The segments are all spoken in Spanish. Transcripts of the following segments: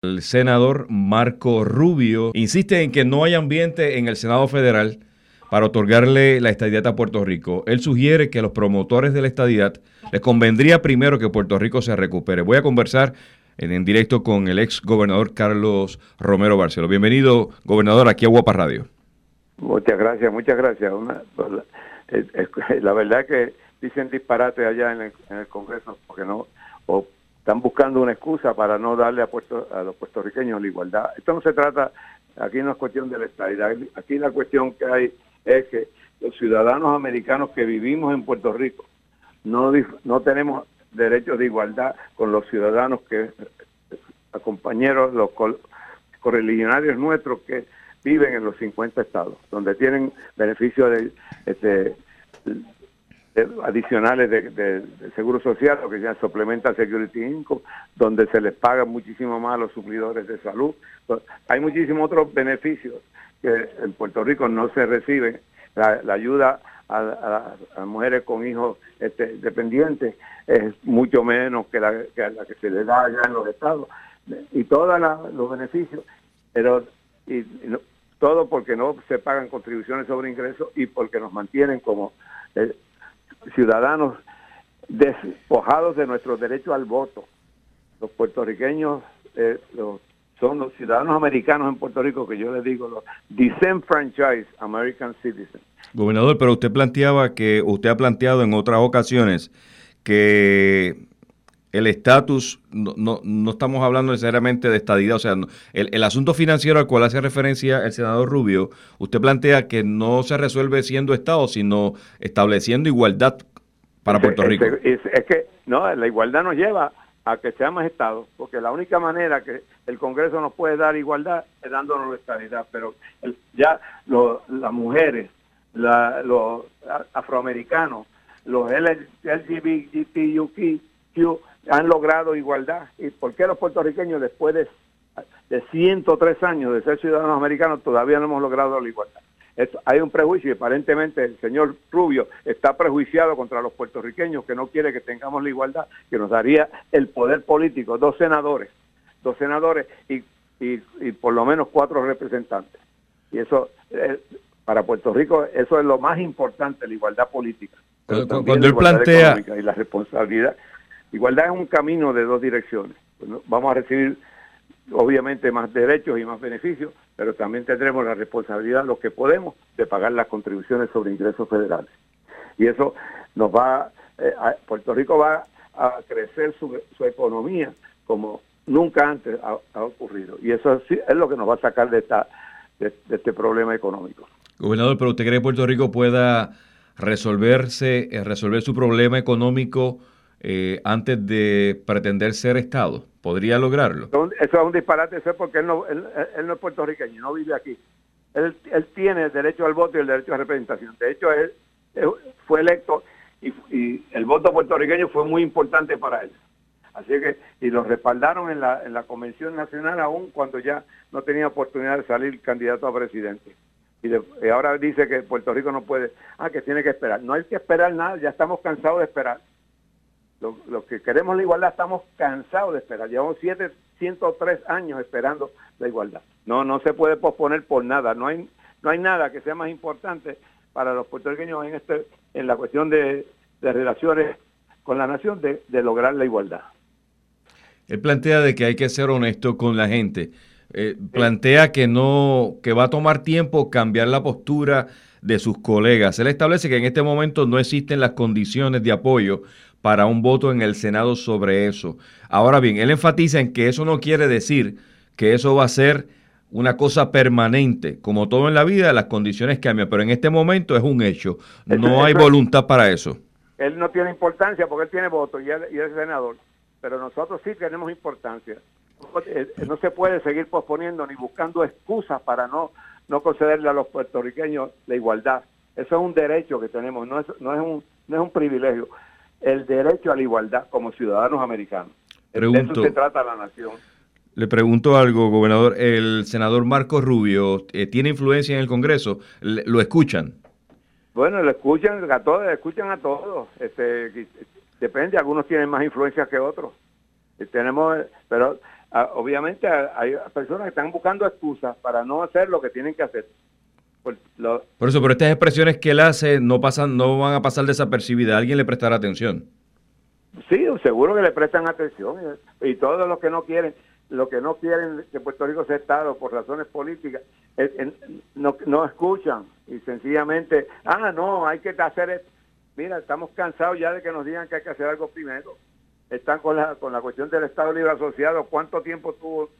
El senador Marco Rubio insiste en que no hay ambiente en el Senado Federal para otorgarle la estadidad a Puerto Rico. Él sugiere que a los promotores de la estadidad les convendría primero que Puerto Rico se recupere. Voy a conversar en, directo con el ex gobernador Carlos Romero Barceló. Bienvenido, gobernador, aquí a Guapa Radio. Muchas gracias, muchas gracias. la verdad que dicen disparate allá en el, Congreso porque no están buscando una excusa para no darle a, Puerto, a los puertorriqueños la igualdad. Esto no se trata, aquí no es cuestión de la estabilidad, aquí la cuestión que hay es que los ciudadanos americanos que vivimos en Puerto Rico no, no tenemos derechos de igualdad con los ciudadanos que, compañeros, los correligionarios nuestros que viven en los 50 estados, donde tienen beneficios de, este, adicionales de, seguro social, lo que se llama Supplemental Security Income, donde se les paga muchísimo más a los suplidores de salud. hay muchísimos otros beneficios que en Puerto Rico no se reciben. La, ayuda a, las mujeres con hijos este, dependientes es mucho menos que la, que la que se les da allá en los estados. Y todos los beneficios, pero y, todo porque no se pagan contribuciones sobre ingresos y porque nos mantienen como eh, ciudadanos despojados de nuestro derecho al voto. Los puertorriqueños eh, son los ciudadanos americanos en Puerto Rico que yo les digo los disenfranchised American citizens. Gobernador, pero usted planteaba que usted ha planteado en otras ocasiones que el estatus, no, no, no, estamos hablando necesariamente de estadidad, o sea, el, el, asunto financiero al cual hace referencia el senador Rubio, usted plantea que no se resuelve siendo Estado, sino estableciendo igualdad para Puerto Rico. Es, que, no, la igualdad nos lleva a que seamos Estado, porque la única manera que el Congreso nos puede dar igualdad es dándonos la estabilidad, pero ya las mujeres, los afroamericanos, los LGBTQ, han logrado igualdad. ¿Y por qué los puertorriqueños después de, de 103 años de ser ciudadanos americanos todavía no hemos logrado la igualdad? hay un prejuicio y aparentemente el señor Rubio está prejuiciado contra los puertorriqueños que no quiere que tengamos la igualdad, que nos daría el poder político, dos senadores, dos senadores y, y, por lo menos cuatro representantes. Y eso, eh, para Puerto Rico, eso es lo más importante, la igualdad política. Cuando, él plantea... Y la responsabilidad Igualdad es un camino de dos direcciones. Vamos a recibir obviamente más derechos y más beneficios, pero también tendremos la responsabilidad, los que podemos, de pagar las contribuciones sobre ingresos federales. Y eso nos va, eh, Puerto Rico va a crecer su, economía como nunca antes ha, ocurrido. Y eso es lo que nos va a sacar de, esta, de este problema económico. Gobernador, pero usted cree que Puerto Rico pueda resolverse, eh, resolver su problema económico eh, antes de pretender ser Estado? ¿Podría lograrlo? Eso es un disparate, eso es porque él no, él, no es puertorriqueño, no vive aquí. Él, él, tiene el derecho al voto y el derecho a representación. De hecho, él, fue electo y, el voto puertorriqueño fue muy importante para él. Así que, y lo respaldaron en la, en la Convención Nacional aún cuando ya no tenía oportunidad de salir candidato a presidente. Y ahora dice que Puerto Rico no puede, ah, que tiene que esperar. No hay que esperar nada, ya estamos cansados de esperar. Los, que queremos la igualdad estamos cansados de esperar. Llevamos 703 años esperando la igualdad. No, no se puede posponer por nada. No hay, no hay nada que sea más importante para los puertorriqueños en este, en la cuestión de, relaciones con la nación de, lograr la igualdad. Él plantea de que hay que ser honesto con la gente. Eh, plantea que no, que va a tomar tiempo cambiar la postura de sus colegas. Él establece que en este momento no existen las condiciones de apoyo para un voto en el Senado sobre eso. Ahora bien, él enfatiza en que eso no quiere decir que eso va a ser una cosa permanente. Como todo en la vida, las condiciones cambian, pero en este momento es un hecho. No hay voluntad para eso. Él no tiene importancia porque él tiene voto y él, es senador, pero nosotros sí tenemos importancia. No se puede seguir posponiendo ni buscando excusas para no, no concederle a los puertorriqueños la igualdad. Eso es un derecho que tenemos, no es, no es, un, no es un privilegio el derecho a la igualdad como ciudadanos americanos. de eso se trata la nación. Le pregunto algo, gobernador. El senador Marco Rubio eh, tiene influencia en el Congreso. ¿Lo escuchan? Bueno, lo escuchan a todos, escuchan a todos. Este, depende, algunos tienen más influencia que otros. Tenemos, pero ah, obviamente hay personas que están buscando excusas para no hacer lo que tienen que hacer. Por, por, eso, pero estas expresiones que él hace no pasan, no van a pasar desapercibidas. ¿Alguien le prestará atención? Sí, seguro que le prestan atención. Y todos los que no quieren, lo que no quieren que Puerto Rico sea Estado por razones políticas, no, no escuchan y sencillamente, ah, no, hay que hacer esto. Mira, estamos cansados ya de que nos digan que hay que hacer algo primero. Están con la, con la cuestión del Estado Libre Asociado. ¿Cuánto tiempo estuvo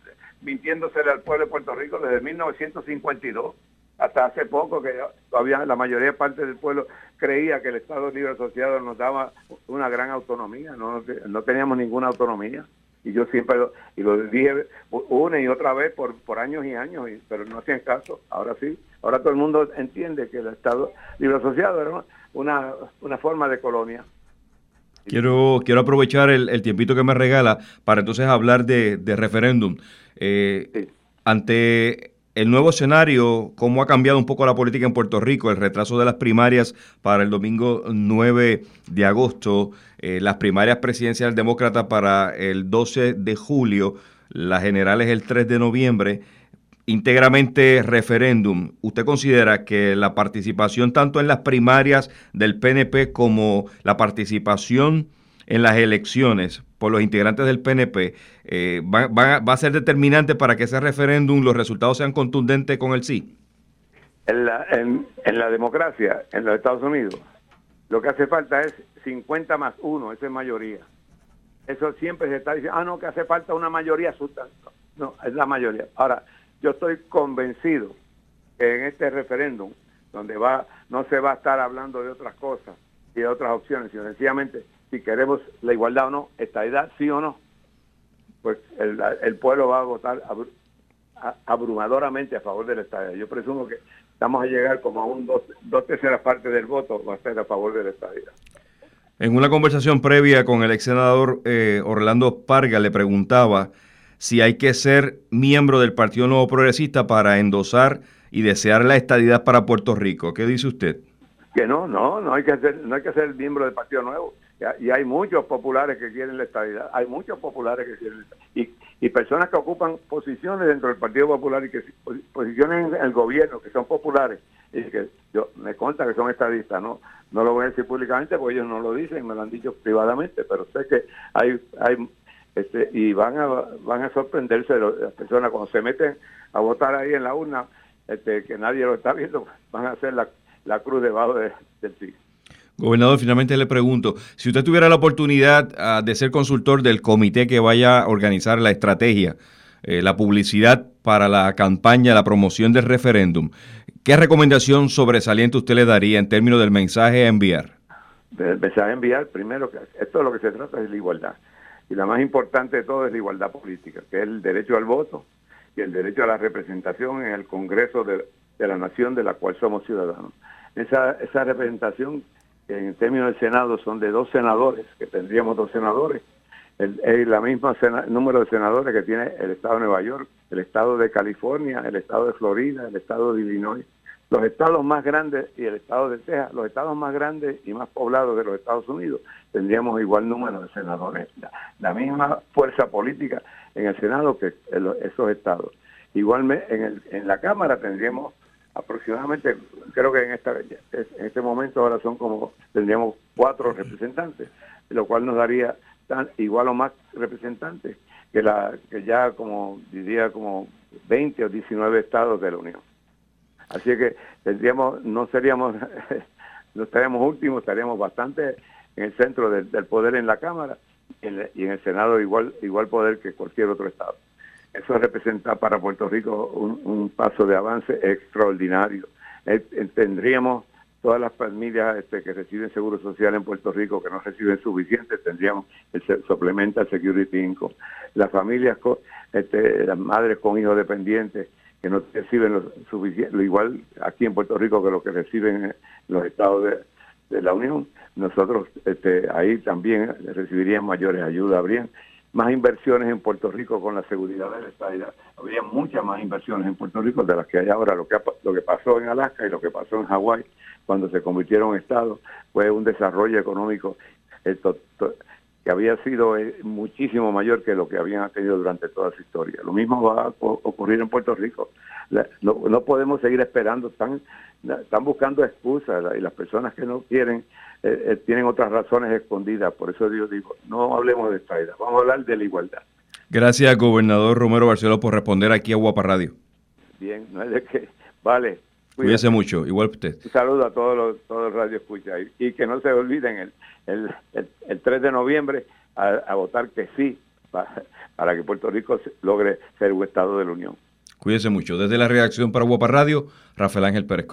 mintiéndose al pueblo de Puerto Rico? Desde 1952 hasta hace poco, que todavía la mayoría parte del pueblo creía que el Estado Libre Asociado nos daba una gran autonomía. No, no teníamos ninguna autonomía y yo siempre lo, y lo dije una y otra vez por, por años y años, pero no hacían caso. Ahora sí, ahora todo el mundo entiende que el Estado Libre Asociado era una, una forma de colonia. Quiero, quiero aprovechar el, tiempito que me regala para entonces hablar de, referéndum. Eh, ante el nuevo escenario, cómo ha cambiado un poco la política en Puerto Rico, el retraso de las primarias para el domingo 9 de agosto, eh, las primarias presidenciales demócratas para el 12 de julio, las generales el 3 de noviembre, íntegramente referéndum. ¿Usted considera que la participación tanto en las primarias del PNP como la participación en las elecciones por los integrantes del PNP eh, va, a ser determinante para que ese referéndum, los resultados sean contundentes con el sí? En la, democracia, en los Estados Unidos, lo que hace falta es 50 más 1, esa es mayoría. Eso siempre se está diciendo, ah, no, que hace falta una mayoría sustancial. No, es la mayoría. Ahora, yo estoy convencido que en este referéndum, donde va no se va a estar hablando de otras cosas y de otras opciones, sino sencillamente si queremos la igualdad o no, esta edad sí o no, pues el, pueblo va a votar abrumadoramente a favor de la estadía. Yo presumo que vamos a llegar como a un dos, terceras partes del voto va a ser a favor de la estadía. En una conversación previa con el ex senador eh, Orlando Parga le preguntaba si hay que ser miembro del Partido Nuevo Progresista para endosar y desear la estadidad para Puerto Rico. ¿Qué dice usted? Que no, no, no hay que ser, no hay que ser miembro del Partido Nuevo y hay muchos populares que quieren la estabilidad, hay muchos populares que quieren y, y personas que ocupan posiciones dentro del Partido Popular y que posiciones en el gobierno que son populares y que yo me consta que son estadistas, no no lo voy a decir públicamente porque ellos no lo dicen, me lo han dicho privadamente, pero sé que hay hay este y van a van a sorprenderse las personas cuando se meten a votar ahí en la urna, este que nadie lo está viendo, van a hacer la, la cruz debajo de, del sí. Gobernador, finalmente le pregunto, si usted tuviera la oportunidad ah, de ser consultor del comité que vaya a organizar la estrategia, eh, la publicidad para la campaña, la promoción del referéndum, ¿qué recomendación sobresaliente usted le daría en términos del mensaje a enviar? El mensaje a enviar, primero, que esto es lo que se trata es la igualdad. Y la más importante de todo es la igualdad política, que es el derecho al voto y el derecho a la representación en el Congreso de, de la nación de la cual somos ciudadanos. Esa, esa representación en términos del Senado son de dos senadores, que tendríamos dos senadores, el, el la misma número de senadores que tiene el Estado de Nueva York, el Estado de California, el Estado de Florida, el Estado de Illinois, los estados más grandes y el Estado de Texas, los estados más grandes y más poblados de los Estados Unidos, tendríamos igual número de senadores. La, misma fuerza política en el Senado que esos estados. Igualmente en, la Cámara tendríamos aproximadamente, creo que en este momento ahora son como, tendríamos cuatro representantes, lo cual nos daría tan, igual o más representantes que, la, que ya como diría como 20 o 19 estados de la Unión. Así que tendríamos, no seríamos, no estaríamos últimos, estaríamos bastante en el centro del, poder en la Cámara y en el Senado igual, igual poder que cualquier otro estado. Eso representa para Puerto Rico un, paso de avance extraordinario. Eh, eh, tendríamos todas las familias este, que reciben seguro social en Puerto Rico que no reciben suficiente, tendríamos el Supplemental Security Income. Las familias, con, este, las madres con hijos dependientes que no reciben lo suficiente, lo igual aquí en Puerto Rico que lo que reciben los estados de, la Unión, nosotros este, ahí también recibiríamos mayores ayudas, habrían más inversiones en Puerto Rico con la seguridad del Estado. Habría muchas más inversiones en Puerto Rico de las que hay ahora. Lo que, lo que pasó en Alaska y lo que pasó en Hawái cuando se convirtieron en Estado fue un desarrollo económico que que había sido eh, muchísimo mayor que lo que habían tenido durante toda su historia. Lo mismo va a ocurrir en Puerto Rico. no, no, podemos seguir esperando, están, están buscando excusas y las personas que no quieren eh, eh, tienen otras razones escondidas. Por eso yo digo, no hablemos de esta vamos a hablar de la igualdad. Gracias, gobernador Romero Barceló, por responder aquí a Guapa Radio. Bien, no es de que, vale. Cuídese mucho, igual usted. Un saludo a todos los, todos radio escucha y, que no se olviden el, el, 3 de noviembre a, votar que sí para, que Puerto Rico logre ser un Estado de la Unión. Cuídese mucho. Desde la reacción para Guapa Radio, Rafael Ángel Pérez